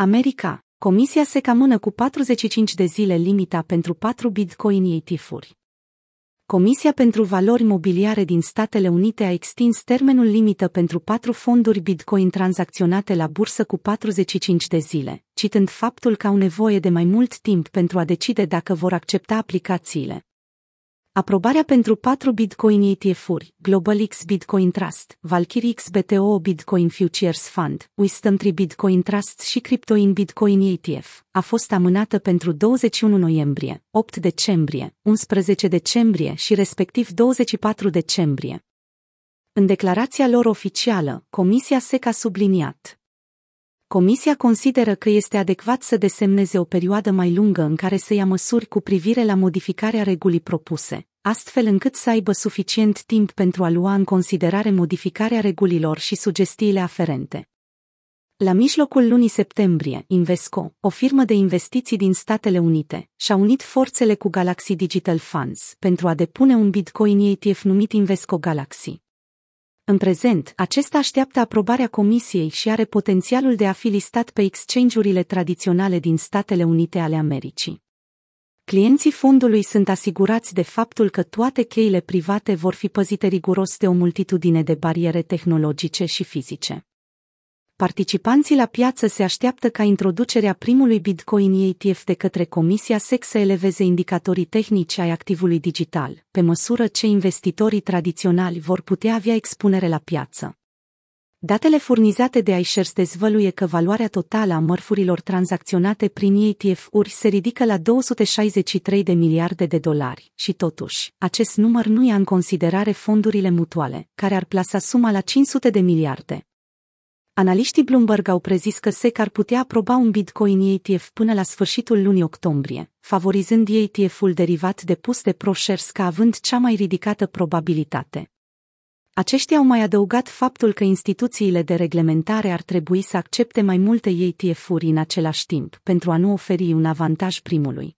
America. Comisia SEC amână cu 45 de zile limita pentru 4 Bitcoin ETF-uri. Comisia pentru Valori Mobiliare din Statele Unite a extins termenul limită pentru patru fonduri Bitcoin tranzacționate la bursă cu 45 de zile, citând faptul că au nevoie de mai mult timp pentru a decide dacă vor accepta aplicațiile. Aprobarea pentru 4 Bitcoin ETF-uri, Global X Bitcoin Trust, Valkyrie X BTO Bitcoin Futures Fund, Wisdom Tree Bitcoin Trust și Cryptoin Bitcoin ETF, a fost amânată pentru 21 noiembrie, 8 decembrie, 11 decembrie și respectiv 24 decembrie. În declarația lor oficială, Comisia SEC a subliniat. Comisia consideră că este adecvat să desemneze o perioadă mai lungă în care să ia măsuri cu privire la modificarea regulii propuse, astfel încât să aibă suficient timp pentru a lua în considerare modificarea regulilor și sugestiile aferente. La mijlocul lunii septembrie, Invesco, o firmă de investiții din Statele Unite, și-a unit forțele cu Galaxy Digital Funds pentru a depune un Bitcoin ETF numit Invesco Galaxy. În prezent, acesta așteaptă aprobarea comisiei și are potențialul de a fi listat pe exchange-urile tradiționale din Statele Unite ale Americii. Clienții fondului sunt asigurați de faptul că toate cheile private vor fi păzite riguros de o multitudine de bariere tehnologice și fizice. Participanții la piață se așteaptă ca introducerea primului Bitcoin ETF de către Comisia SEC să eleveze indicatorii tehnici ai activului digital, pe măsură ce investitorii tradiționali vor putea avea expunere la piață. Datele furnizate de iShares dezvăluie că valoarea totală a mărfurilor tranzacționate prin ETF-uri se ridică la 263 de miliarde de dolari și totuși, acest număr nu ia în considerare fondurile mutuale, care ar plasa suma la 500 de miliarde. Analiștii Bloomberg au prezis că SEC ar putea aproba un Bitcoin ETF până la sfârșitul lunii octombrie, favorizând ETF-ul derivat depus de ProShares ca având cea mai ridicată probabilitate. Aceștia au mai adăugat faptul că instituțiile de reglementare ar trebui să accepte mai multe ETF-uri în același timp pentru a nu oferi un avantaj primului.